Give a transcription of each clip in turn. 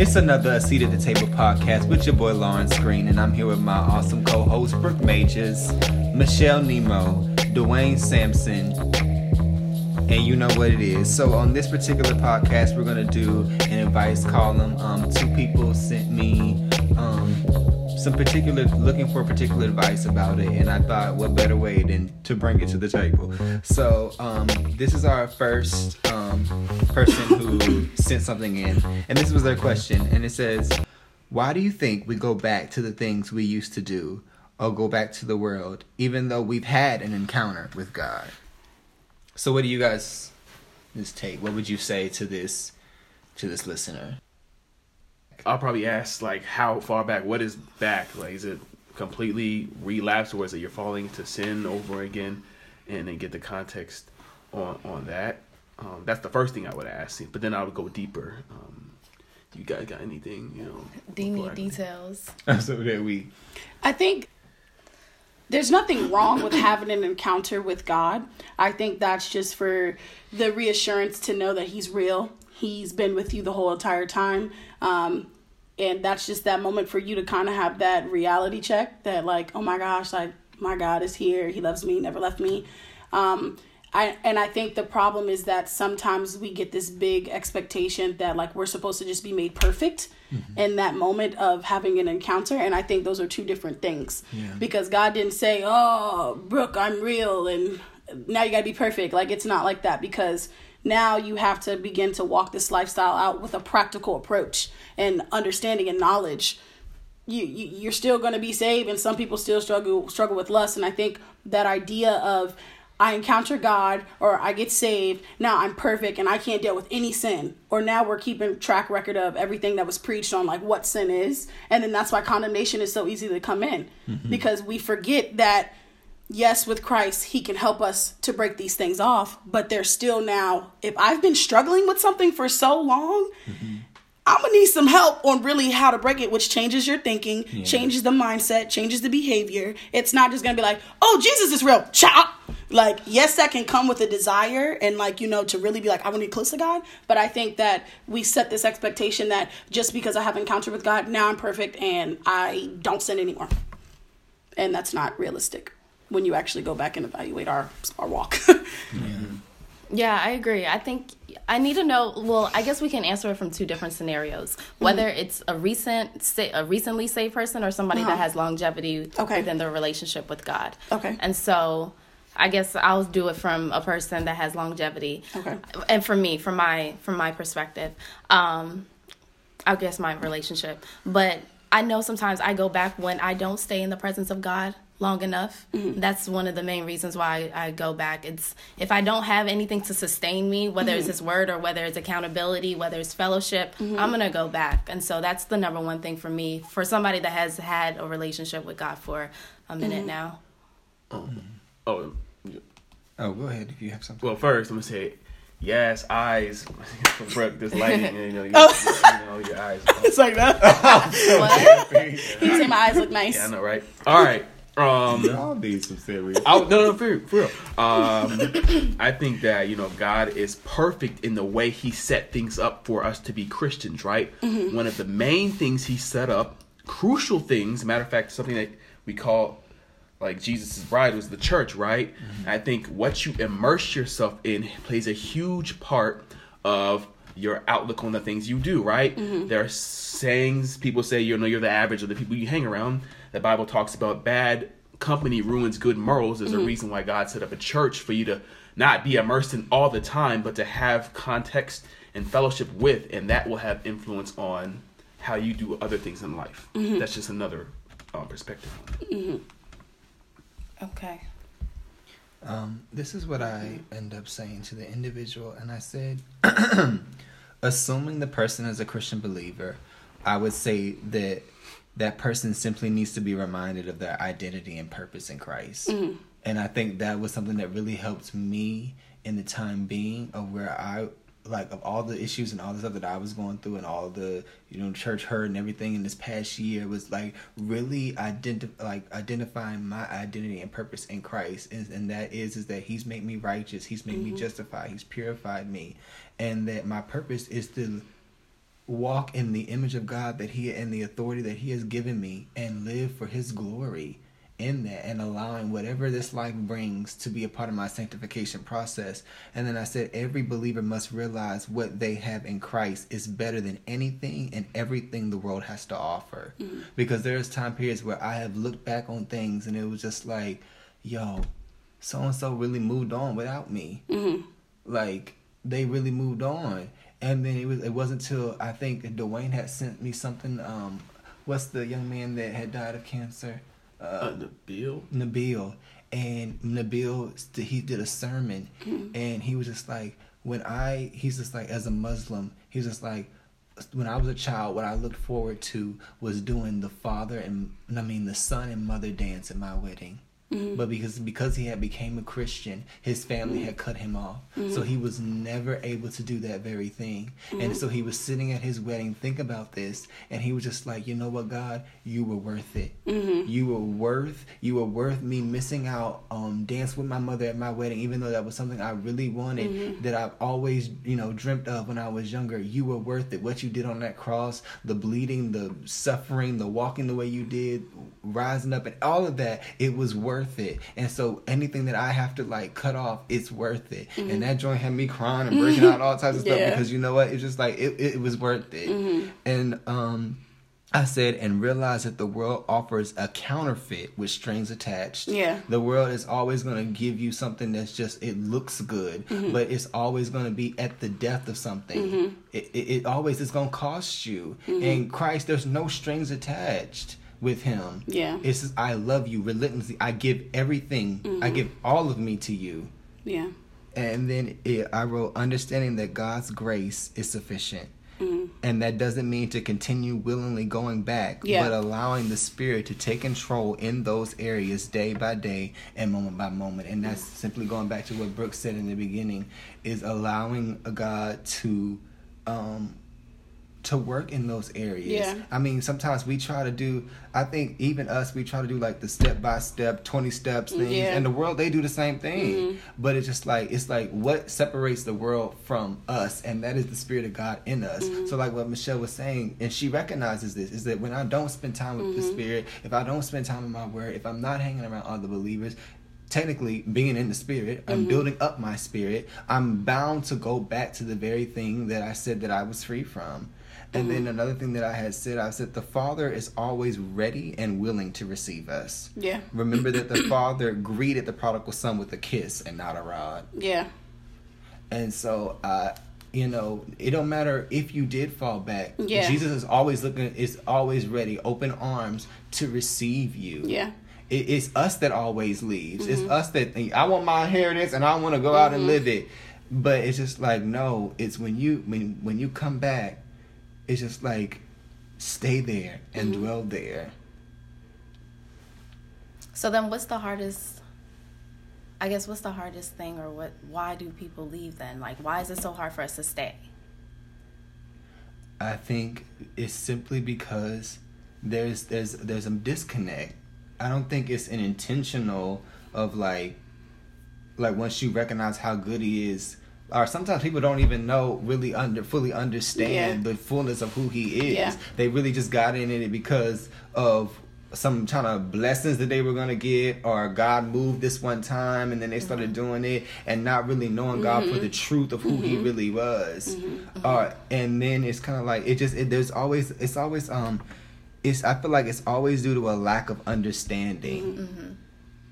It's another Seat at the Table podcast with your boy Lawrence Green, and I'm here with my awesome co host Brooke Majors, Michelle Nemo, Dwayne Sampson, and you know what it is. So, on this particular podcast, we're going to do an advice column. Um, two people sent me um, some particular looking for particular advice about it and i thought what better way than to bring it to the table so um, this is our first um, person who sent something in and this was their question and it says why do you think we go back to the things we used to do or go back to the world even though we've had an encounter with god so what do you guys this take what would you say to this to this listener I'll probably ask like how far back. What is back? Like, is it completely relapse, or is it you're falling into sin over again, and then get the context on on that? Um, that's the first thing I would ask. You. But then I would go deeper. Um, you guys got anything? You know, Do you need details? so that we I think there's nothing wrong with having an encounter with God. I think that's just for the reassurance to know that He's real. He's been with you the whole entire time. Um, and that's just that moment for you to kind of have that reality check that, like, oh my gosh, like, my God is here. He loves me, never left me. Um, I, and I think the problem is that sometimes we get this big expectation that like we're supposed to just be made perfect mm-hmm. in that moment of having an encounter and I think those are two different things. Yeah. Because God didn't say, "Oh, Brooke, I'm real and now you got to be perfect." Like it's not like that because now you have to begin to walk this lifestyle out with a practical approach and understanding and knowledge. You, you you're still going to be saved and some people still struggle struggle with lust and I think that idea of I encounter God or I get saved. Now I'm perfect and I can't deal with any sin. Or now we're keeping track record of everything that was preached on like what sin is. And then that's why condemnation is so easy to come in mm-hmm. because we forget that yes, with Christ, he can help us to break these things off, but there's still now if I've been struggling with something for so long, mm-hmm. I'm gonna need some help on really how to break it, which changes your thinking, yeah. changes the mindset, changes the behavior. It's not just gonna be like, oh, Jesus is real, chop. Like, yes, that can come with a desire and like, you know, to really be like, I want to be close to God. But I think that we set this expectation that just because I have encounter with God, now I'm perfect and I don't sin anymore. And that's not realistic when you actually go back and evaluate our our walk. yeah. Yeah, I agree. I think I need to know. Well, I guess we can answer it from two different scenarios. Whether mm-hmm. it's a recent, a recently saved person, or somebody uh-huh. that has longevity okay. within their relationship with God. Okay. And so, I guess I'll do it from a person that has longevity. Okay. And for me, from my from my perspective, um, I guess my relationship. But I know sometimes I go back when I don't stay in the presence of God long enough. Mm-hmm. That's one of the main reasons why I, I, go back. It's if I don't have anything to sustain me, whether mm-hmm. it's His Word or whether it's accountability, whether it's fellowship, mm-hmm. I'm gonna go back. And so that's the number one thing for me. For somebody that has had a relationship with God for a minute mm-hmm. now. Oh, oh, oh, go ahead if you have something. Well, first I'm gonna say yes, eyes. Brooke, this lighting, you know, you, oh. you know, your eyes. It's like that. what? He said my eyes look nice. Yeah, I know, right? All right. Um, Y'all need some serious. I, no, no, for, for real. Um, I think that you know God is perfect in the way He set things up for us to be Christians. Right. Mm-hmm. One of the main things He set up, crucial things. Matter of fact, something that we call like Jesus' bride was the church. Right. Mm-hmm. I think what you immerse yourself in plays a huge part of your outlook on the things you do. Right. Mm-hmm. There are sayings people say you know you're the average of the people you hang around the Bible talks about bad company ruins good morals. There's mm-hmm. a reason why God set up a church for you to not be immersed in all the time, but to have context and fellowship with, and that will have influence on how you do other things in life. Mm-hmm. That's just another um, perspective. Mm-hmm. Okay. Um, this is what I end up saying to the individual, and I said, assuming the person is a Christian believer, I would say that that person simply needs to be reminded of their identity and purpose in Christ. Mm-hmm. And I think that was something that really helped me in the time being of where I like of all the issues and all the stuff that I was going through and all the you know church hurt and everything in this past year was like really identi- like identifying my identity and purpose in Christ and, and that is is that he's made me righteous he's made mm-hmm. me justified he's purified me and that my purpose is to walk in the image of God that he and the authority that he has given me and live for his glory in that and allowing whatever this life brings to be a part of my sanctification process. And then I said, every believer must realize what they have in Christ is better than anything and everything the world has to offer. Mm-hmm. Because there's time periods where I have looked back on things and it was just like, yo, so and so really moved on without me. Mm-hmm. Like, they really moved on. And then it was it wasn't until I think Dwayne had sent me something. Um, what's the young man that had died of cancer? Uh, uh, Nabeel. Nabeel, and Nabeel he did a sermon, mm-hmm. and he was just like, when I he's just like as a Muslim, he's just like, when I was a child, what I looked forward to was doing the father and I mean the son and mother dance at my wedding. Mm-hmm. But because because he had became a Christian, his family mm-hmm. had cut him off. Mm-hmm. So he was never able to do that very thing. And mm-hmm. so he was sitting at his wedding, think about this, and he was just like, you know what, God, you were worth it. Mm-hmm. You were worth you were worth me missing out um dance with my mother at my wedding, even though that was something I really wanted mm-hmm. that I've always, you know, dreamt of when I was younger. You were worth it. What you did on that cross, the bleeding, the suffering, the walking the way you did, rising up and all of that, it was worth worth it. And so anything that I have to like cut off, it's worth it. Mm-hmm. And that joint had me crying and breaking out all types of yeah. stuff because you know what? It's just like it, it was worth it. Mm-hmm. And um I said, and realize that the world offers a counterfeit with strings attached. Yeah. The world is always going to give you something that's just, it looks good, mm-hmm. but it's always going to be at the death of something. Mm-hmm. It, it, it, always is going to cost you. Mm-hmm. In Christ, there's no strings attached with him. Yeah. It says, I love you relentlessly. I give everything, mm-hmm. I give all of me to you. Yeah. And then it, I wrote, understanding that God's grace is sufficient. Mm-hmm. And that doesn't mean to continue willingly going back, yeah. but allowing the Spirit to take control in those areas day by day and moment by moment. And that's simply going back to what Brooke said in the beginning is allowing a God to um, to work in those areas. Yeah. I mean, sometimes we try to do. I think even us, we try to do like the step by step, twenty steps things, yeah. and the world they do the same thing. Mm-hmm. But it's just like it's like what separates the world from us, and that is the spirit of God in us. Mm-hmm. So like what Michelle was saying, and she recognizes this is that when I don't spend time with mm-hmm. the spirit, if I don't spend time in my word, if I'm not hanging around other believers, technically being in the spirit i'm mm-hmm. building up my spirit i'm bound to go back to the very thing that i said that i was free from and mm-hmm. then another thing that I had said, I said the Father is always ready and willing to receive us. Yeah. Remember that the Father greeted the prodigal son with a kiss and not a rod. Yeah. And so, uh, you know, it don't matter if you did fall back. Yeah. Jesus is always looking, is always ready, open arms to receive you. Yeah. it's us that always leaves. Mm-hmm. It's us that I want my inheritance and I want to go out mm-hmm. and live it. But it's just like no. It's when you when when you come back it's just like stay there and mm-hmm. dwell there. So then what's the hardest I guess what's the hardest thing or what why do people leave then? Like why is it so hard for us to stay? I think it's simply because there's there's there's a disconnect. I don't think it's an intentional of like like once you recognize how good he is or sometimes people don't even know really under fully understand yeah. the fullness of who he is. Yeah. They really just got in it because of some kind of blessings that they were gonna get, or God moved this one time, and then they started mm-hmm. doing it, and not really knowing mm-hmm. God for the mm-hmm. truth of who mm-hmm. He really was. Mm-hmm. Uh, and then it's kind of like it just it, there's always it's always um it's I feel like it's always due to a lack of understanding. Mm-hmm.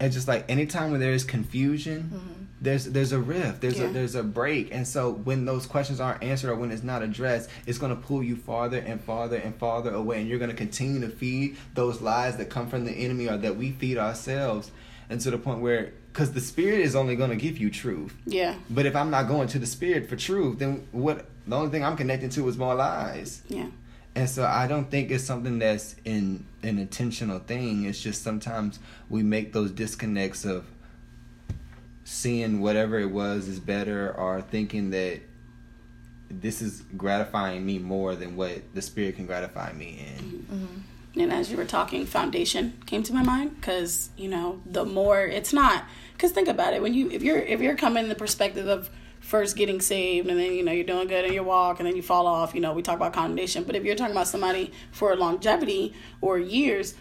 And just like anytime when there is confusion there's there's a rift there's yeah. a there's a break. And so when those questions aren't answered or when it's not addressed it's going to pull you farther and farther and farther away. And you're going to continue to feed those lies that come from the enemy or that we feed ourselves and to the point where because the spirit is only going to give you truth. Yeah. But if i'm not going to the spirit for truth then what the only thing i'm connecting to is more lies. Yeah. And so I don't think it's something that's in an intentional thing. It's just sometimes we make those disconnects of seeing whatever it was is better or thinking that this is gratifying me more than what the spirit can gratify me in. Mm-hmm. And as you were talking, foundation came to my mind because you know the more it's not because think about it when you if you're if you're coming in the perspective of first getting saved and then you know you're doing good in your walk and then you fall off you know we talk about condemnation but if you're talking about somebody for longevity or years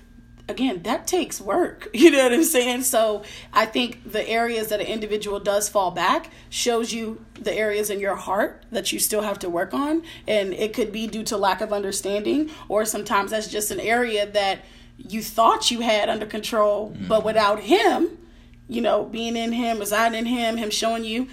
again that takes work. You know what i'm saying? So i think the areas that an individual does fall back shows you the areas in your heart that you still have to work on. And it could be due to lack of understanding or sometimes that's just an area that you thought you had under control mm. but without him you know being in him residing in him him showing you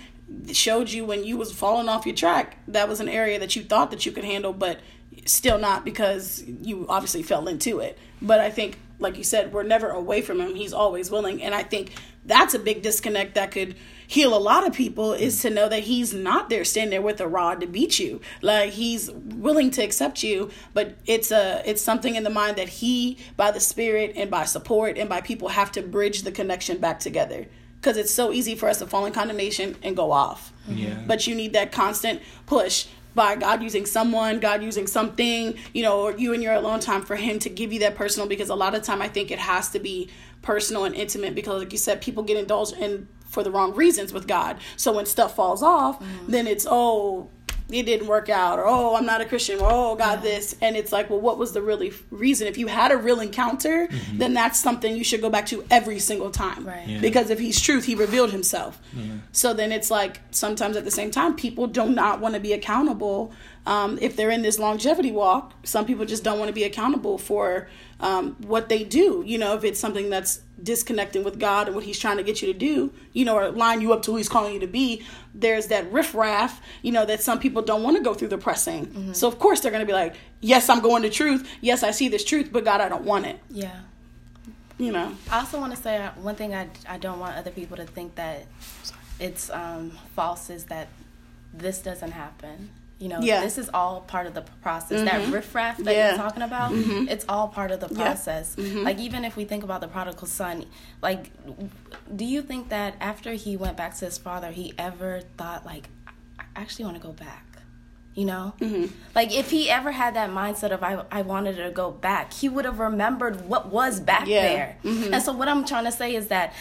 showed you when you was falling off your track that was an area that you thought that you could handle but still not because you obviously fell into it. But i think like you said we're never away from him. He's always willing. And i think that's a big disconnect that could heal a lot of people is to know that he's not there standing there with a rod to beat you. Like he's willing to accept you but it's a it's something in the mind that he by the spirit and by support and by people have to bridge the connection back together. Because it's so easy for us to fall in condemnation and go off. Yeah. But you need that constant push by God using someone, God using something, you know, or you and your alone time for Him to give you that personal. Because a lot of time, I think it has to be personal and intimate. Because, like you said, people get indulged in for the wrong reasons with God. So when stuff falls off, mm-hmm. then it's oh, it didn't work out or oh i'm not a christian or oh god yeah. this and it's like well what was the really reason if you had a real encounter mm-hmm. then that's something you should go back to every single time right yeah. because if he's truth he revealed himself yeah. so then it's like sometimes at the same time people do not want to be accountable um, if they're in this longevity walk some people just don't want to be accountable for um, what they do you know if it's something that's disconnecting with God and what He's trying to get you to do, you know, or line you up to who He's calling you to be, there's that riffraff, you know, that some people don't want to go through the pressing. Mm-hmm. So of course they're going to be like, yes, I'm going to truth. Yes, I see this truth, but God, I don't want it. Yeah. You know. I also want to say uh, one thing I, I don't want other people to think that it's um, false is that this doesn't happen you know yeah. this is all part of the process mm-hmm. that riffraff that yeah. you're talking about mm-hmm. it's all part of the process yeah. mm-hmm. like even if we think about the prodigal son like do you think that after he went back to his father he ever thought like i actually want to go back you know mm-hmm. like if he ever had that mindset of I, I wanted to go back he would have remembered what was back yeah. there mm-hmm. and so what i'm trying to say is that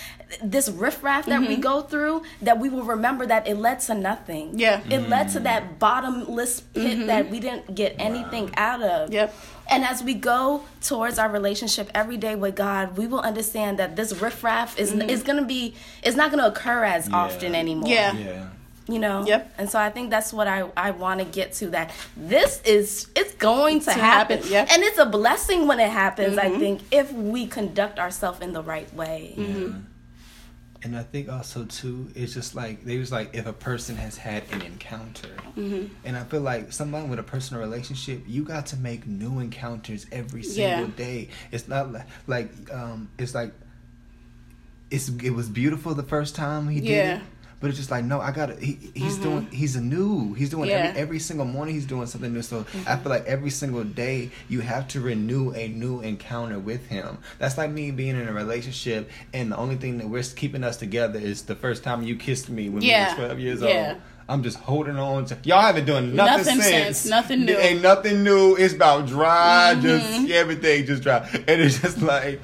this riffraff that mm-hmm. we go through that we will remember that it led to nothing yeah it led to that bottomless pit mm-hmm. that we didn't get anything wow. out of yep and as we go towards our relationship every day with God, we will understand that this riffraff is mm-hmm. is gonna be is not gonna occur as yeah. often anymore. Yeah. yeah you know yep and so i think that's what i i want to get to that this is it's going to, to happen, happen. Yep. and it's a blessing when it happens mm-hmm. i think if we conduct ourselves in the right way mm-hmm. and i think also too it's just like they was like if a person has had an encounter mm-hmm. and i feel like someone with a personal relationship you got to make new encounters every single yeah. day it's not like like um it's like it's it was beautiful the first time he did yeah. it but it's just like no, I gotta. He, he's mm-hmm. doing. He's a new. He's doing yeah. every every single morning. He's doing something new. So mm-hmm. I feel like every single day you have to renew a new encounter with him. That's like me being in a relationship, and the only thing that we're keeping us together is the first time you kissed me when yeah. we were twelve years yeah. old. I'm just holding on to y'all haven't done nothing, nothing since. since. Nothing new. Ain't nothing new. It's about dry, mm-hmm. just everything just dry. And it's just like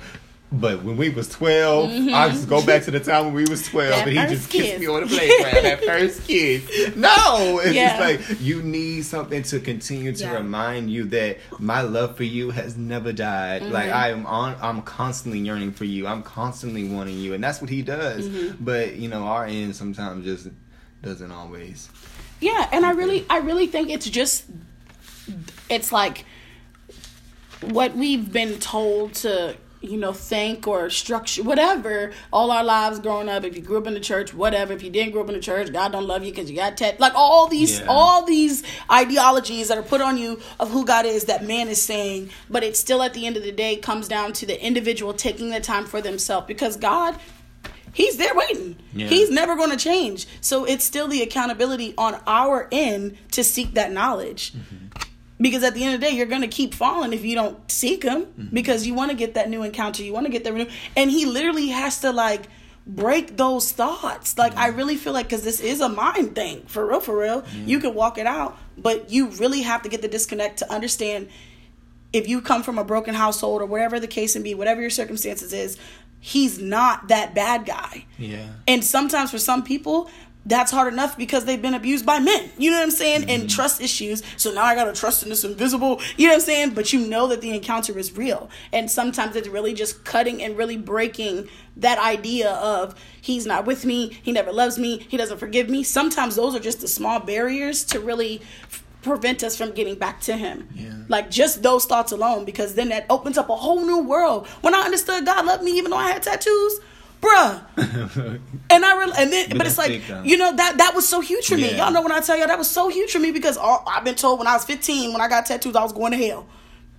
but when we was 12, mm-hmm. I just go back to the time when we was 12 that and he just kiss. kissed me on the playground. that first kiss. No! It's yeah. just like, you need something to continue to yeah. remind you that my love for you has never died. Mm-hmm. Like, I am on, I'm constantly yearning for you. I'm constantly wanting you. And that's what he does. Mm-hmm. But, you know, our end sometimes just doesn't always. Yeah, and I really, I really think it's just, it's like what we've been told to you know, think or structure, whatever, all our lives growing up. If you grew up in the church, whatever. If you didn't grow up in the church, God don't love you because you got tet. Like all these, yeah. all these ideologies that are put on you of who God is that man is saying, but it still at the end of the day comes down to the individual taking the time for themselves because God he's there waiting. Yeah. He's never going to change. So it's still the accountability on our end to seek that knowledge. Mm-hmm because at the end of the day you're going to keep falling if you don't seek him mm-hmm. because you want to get that new encounter you want to get that new and he literally has to like break those thoughts like mm-hmm. i really feel like because this is a mind thing for real for real mm-hmm. you can walk it out but you really have to get the disconnect to understand if you come from a broken household or whatever the case may be whatever your circumstances is he's not that bad guy yeah and sometimes for some people that's hard enough because they've been abused by men. You know what I'm saying? Mm-hmm. And trust issues. So now I gotta trust in this invisible. You know what I'm saying? But you know that the encounter is real, and sometimes it's really just cutting and really breaking that idea of he's not with me, he never loves me, he doesn't forgive me. Sometimes those are just the small barriers to really prevent us from getting back to him. Yeah. Like just those thoughts alone, because then that opens up a whole new world. When I understood God loved me even though I had tattoos, bruh. and I really, and then, but, it's like you know that that was so huge for me. Yeah. Y'all know when I tell y'all that was so huge for me because all, I've been told when I was 15 when I got tattoos I was going to hell.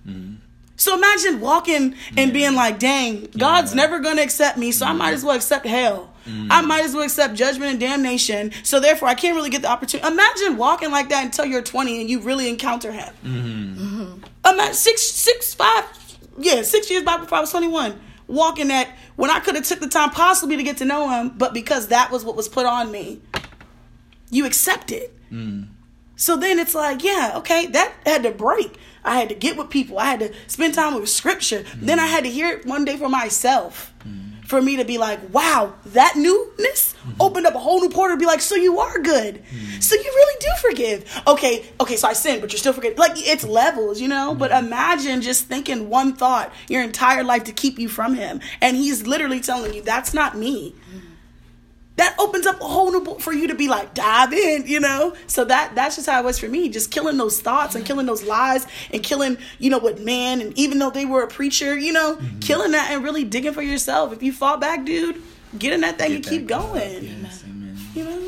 Mm-hmm. So imagine walking and yeah. being like, dang, God's yeah. never going to accept me, so mm-hmm. I might as well accept hell. Mm-hmm. I might as well accept judgment and damnation. So therefore, I can't really get the opportunity. Imagine walking like that until you're 20 and you really encounter Him. Mm-hmm. Mm-hmm. Imagine six, six, five, yeah, six years back before I was 21, walking that when I could have took the time possibly to get to know Him, but because that was what was put on me, you accept it. Mm. So then it's like, yeah, okay, that had to break. I had to get with people. I had to spend time with scripture. Mm. Then I had to hear it one day for myself. Mm. For me to be like, wow, that newness mm-hmm. opened up a whole new portal to be like, so you are good. Mm. So you really do forgive. Okay, okay, so I sinned, but you're still forgiven. Like it's levels, you know? But mm-hmm. imagine just thinking one thought your entire life to keep you from him. And he's literally telling you, that's not me. Mm that opens up a whole new book for you to be like dive in you know so that that's just how it was for me just killing those thoughts and killing those lies and killing you know what man and even though they were a preacher you know mm-hmm. killing that and really digging for yourself if you fall back dude get in that thing get and keep going yes. You know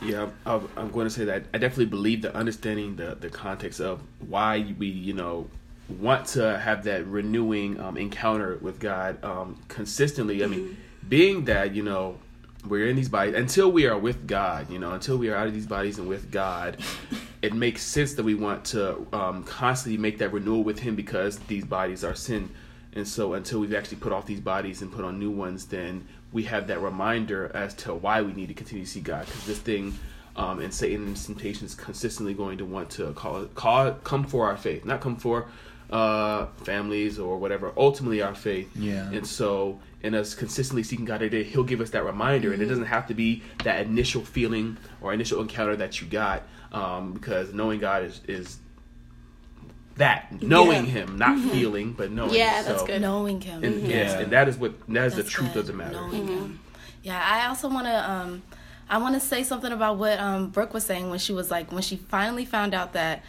yeah, I'm going to say that I definitely believe that understanding the the context of why we, you know, want to have that renewing um, encounter with God um, consistently. I mean, mm-hmm. being that you know we're in these bodies until we are with God, you know, until we are out of these bodies and with God, it makes sense that we want to um, constantly make that renewal with Him because these bodies are sin. And so until we've actually put off these bodies and put on new ones, then we have that reminder as to why we need to continue to see God. Because this thing um, and Satan's temptation is consistently going to want to call, call come for our faith, not come for uh, families or whatever. Ultimately, our faith. Yeah. And so in us consistently seeking God every day, He'll give us that reminder, mm-hmm. and it mm-hmm. doesn't have to be that initial feeling or initial encounter that you got, um, because knowing God is is that knowing yeah. Him, not mm-hmm. feeling, but knowing. Yeah, that's good. Knowing Him. And, mm-hmm. Yes, and that is what that is that's the truth good. of the matter. Mm-hmm. Yeah, I also want to. Um, I want to say something about what um, Brooke was saying when she was like when she finally found out that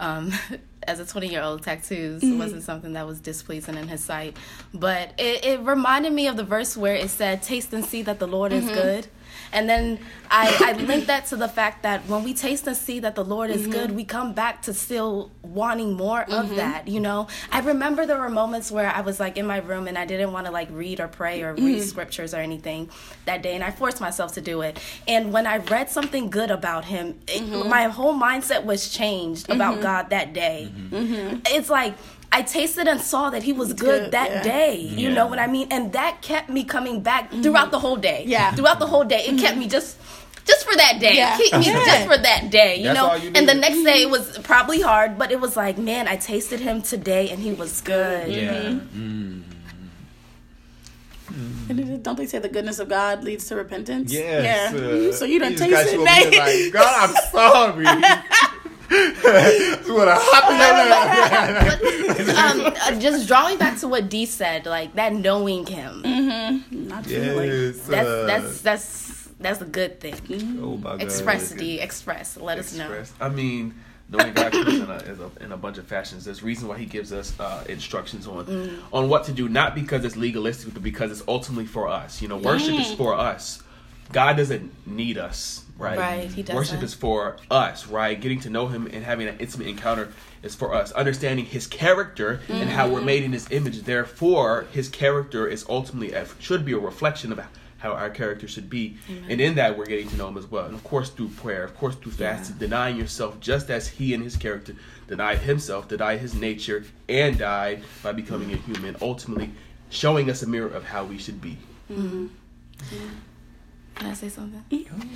um, as a 20 year old, tattoos mm-hmm. wasn't something that was displeasing in his sight. But it, it, reminded me of the verse where it said, Taste and see that the Lord mm-hmm. is good. And then I, I link that to the fact that when we taste and see that the Lord is mm-hmm. good, we come back to still wanting more mm-hmm. of that, you know? I remember there were moments where I was like in my room and I didn't want to like read or pray or read mm-hmm. scriptures or anything that day. And I forced myself to do it. And when I read something good about him, it, mm-hmm. my whole mindset was changed about mm-hmm. God that day. Mm-hmm. It's like, I tasted and saw that he was good, good that yeah. day. You yeah. know what I mean? And that kept me coming back mm-hmm. throughout the whole day. Yeah. Throughout the whole day. It mm-hmm. kept me just just for that day. Yeah. Keep me yeah. just for that day, you That's know? You and the next day it was probably hard, but it was like, man, I tasted him today and he was good. Yeah. Mm-hmm. Mm. And don't they say the goodness of God leads to repentance? Yes. Yeah. Uh, so you don't taste it. Like, God, I'm sorry. what a um, uh, just drawing back to what Dee said, like that knowing him. Mm-hmm. Not yes, That's uh, that's that's that's a good thing. Oh my God. Express D, express. Let express. us know. I mean, knowing God comes in a, in a, in a bunch of fashions. There's reason why He gives us uh, instructions on mm. on what to do, not because it's legalistic, but because it's ultimately for us. You know, worship mm. is for us. God doesn't need us right? Right. He does. Worship is for us, right? Getting to know Him and having an intimate encounter is for us. Understanding His character mm-hmm. and how we're mm-hmm. made in His image. Therefore, His character is ultimately a, should be a reflection of how our character should be. Mm-hmm. And in that, we're getting to know Him as well. And of course, through prayer, of course, through fasting, yeah. denying yourself just as He and His character denied Himself, denied His nature, and died by becoming a human. Ultimately, showing us a mirror of how we should be. Mm-hmm. Can I say something?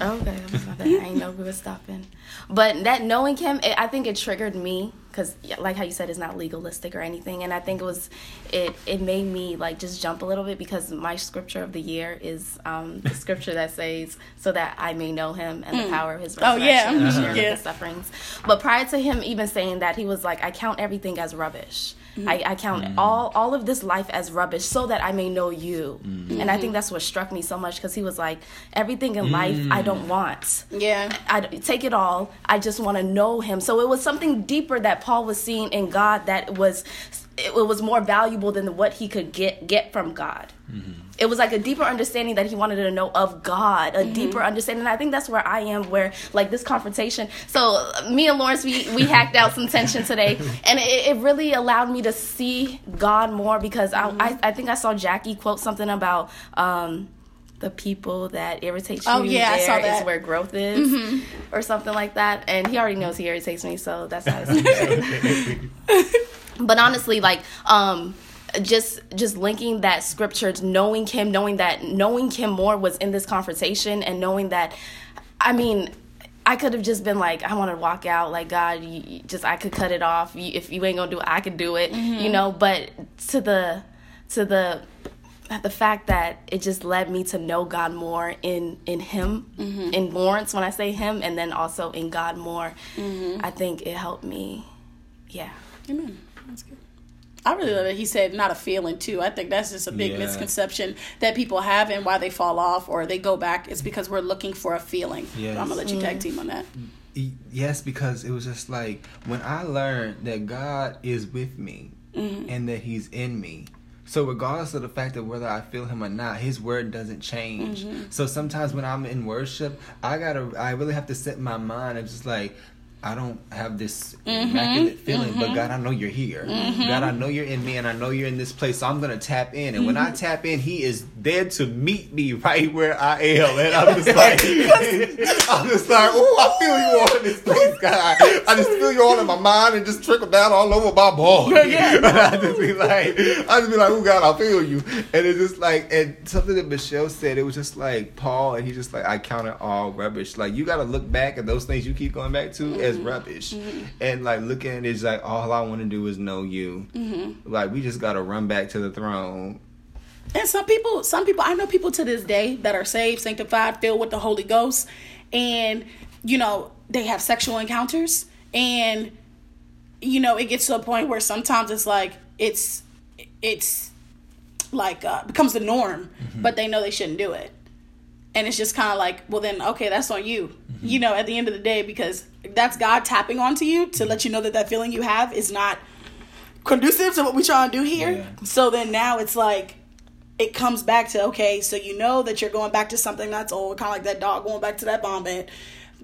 Oh, okay, I didn't know we were stopping. But that knowing him, it, I think it triggered me because like how you said it's not legalistic or anything and i think it was it it made me like just jump a little bit because my scripture of the year is um the scripture that says so that i may know him and mm. the power of his resurrection oh yeah and uh-huh. yeah. the sufferings but prior to him even saying that he was like i count everything as rubbish Mm-hmm. I, I, count mm. all all of this life as rubbish so that I may know you. Mm. And I think that's what struck me so much because he was like, everything in life I don't mm. want. Yeah, I take it all. I just want to know him. So it was something deeper that Paul was seeing in God that was it was more valuable than what he could get get from God. Mm-hmm. It was like a deeper understanding that he wanted to know of God, a mm-hmm. deeper understanding. And I think that's where I am, where like this confrontation. So me and Lawrence, we we hacked out some tension today, and it, it, really allowed me to see God more because mm-hmm. I, I, I think I saw Jackie quote something about. Um, the people that irritate you oh, yeah, I saw that. is where growth is mm-hmm. or something like that and he already knows he irritates me so that's how it's but honestly like um just just linking that scripture knowing him knowing that knowing him more was in this conversation and knowing that i mean I could have just been like, I want to walk out. Like God, you, just I could cut it off. if you ain't gonna do it, I could do it. Mm-hmm. You know. But to the to the the fact that it just led me to know God more in in Him, mm-hmm. in Lawrence when I say Him, and then also in God more. Mm-hmm. I think it helped me. Yeah. Amen. That's good. I really love that he said not a feeling too. I think that's just a big yeah. misconception that people have and why they fall off or they go back. It's because we're looking for a feeling. Yes. I'm gonna let you tag team on that. Yes, because it was just like when I learned that God is with me mm-hmm. and that He's in me. So regardless of the fact that whether I feel him or not, his word doesn't change. Mm-hmm. So sometimes when I'm in worship, I gotta I really have to set my mind and just like I don't have this mm-hmm, immaculate feeling, mm-hmm. but God, I know you're here. Mm-hmm. God, I know you're in me, and I know you're in this place. So I'm gonna tap in, and when I mm-hmm. tap in, He is there to meet me right where I am, and I'm just like, I'm just like, oh, I feel you all in this place, God. I just feel you all in my mind, and just trickle down all over my body. Yeah. I just be like, I just be like, oh God, I feel you, and it's just like, and something that Michelle said, it was just like Paul, and he just like, I count it all rubbish. Like you got to look back at those things you keep going back to as rubbish. Mm-hmm. And like looking at it, it's like all I want to do is know you. Mm-hmm. Like we just got to run back to the throne. And some people, some people, I know people to this day that are saved, sanctified, filled with the Holy Ghost, and you know they have sexual encounters, and you know it gets to a point where sometimes it's like it's it's like uh, becomes the norm, mm-hmm. but they know they shouldn't do it and it's just kind of like well then okay that's on you mm-hmm. You know at the end of the day because that's god tapping onto you to let you know that that feeling you have is not conducive to what we try to do here yeah. so then now it's like it comes back to okay so you know that you're going back to something that's old kind of like that dog going back to that vomit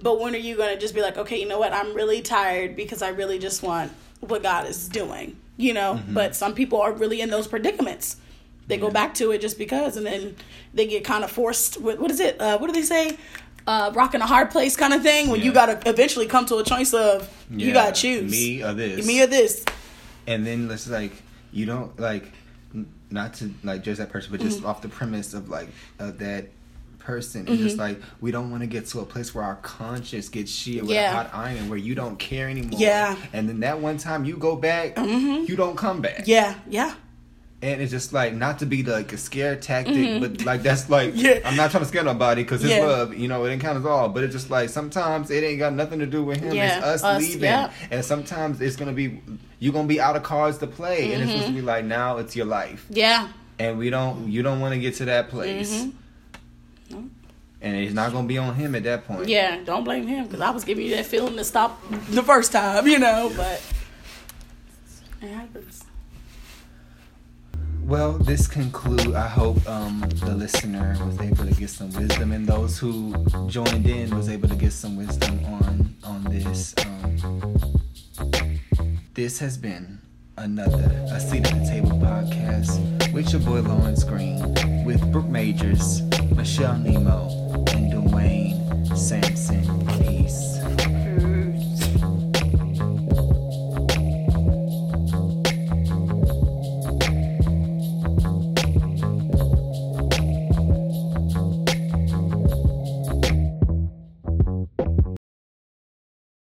but when are you going to just be like okay you know what i'm really tired because i really just want what god is doing you know mm-hmm. but some people are really in those predicaments they yeah. go back to it just because, and then they get kind of forced. With, what is it? Uh, what do they say? Uh, rocking a hard place kind of thing. When yeah. you got to eventually come to a choice of yeah. you got to choose me or this, me or this. And then let's like you don't like not to like judge that person, but just mm-hmm. off the premise of like of that person. It's just mm-hmm. like we don't want to get to a place where our conscience gets sheared with yeah. a hot iron, where you don't care anymore. Yeah. And then that one time you go back, mm-hmm. you don't come back. Yeah. Yeah and it's just like not to be like a scare tactic, mm-hmm. but like that's like yeah. I'm not trying to scare nobody because it's yeah. love, you know, it encounters all. But it's just like sometimes it ain't got nothing to do with him. Yeah. It's us, us leaving, yeah. and sometimes it's gonna be you're gonna be out of cards to play, mm-hmm. and it's supposed to be mm-hmm. like now it's your life. Yeah. And we don't, you don't want to get to that place. Mm-hmm. And it's not gonna be on him at that point. Yeah, don't blame him because I was giving you that feeling to stop the first time, you know. But it happens. Well, this conclude. I hope um, the listener was able to get some wisdom, and those who joined in was able to get some wisdom on on this. Um, this has been another A Seat at the Table podcast with your boy Lawrence Green, with Brooke Majors, Michelle Nemo, and Dwayne Sampson.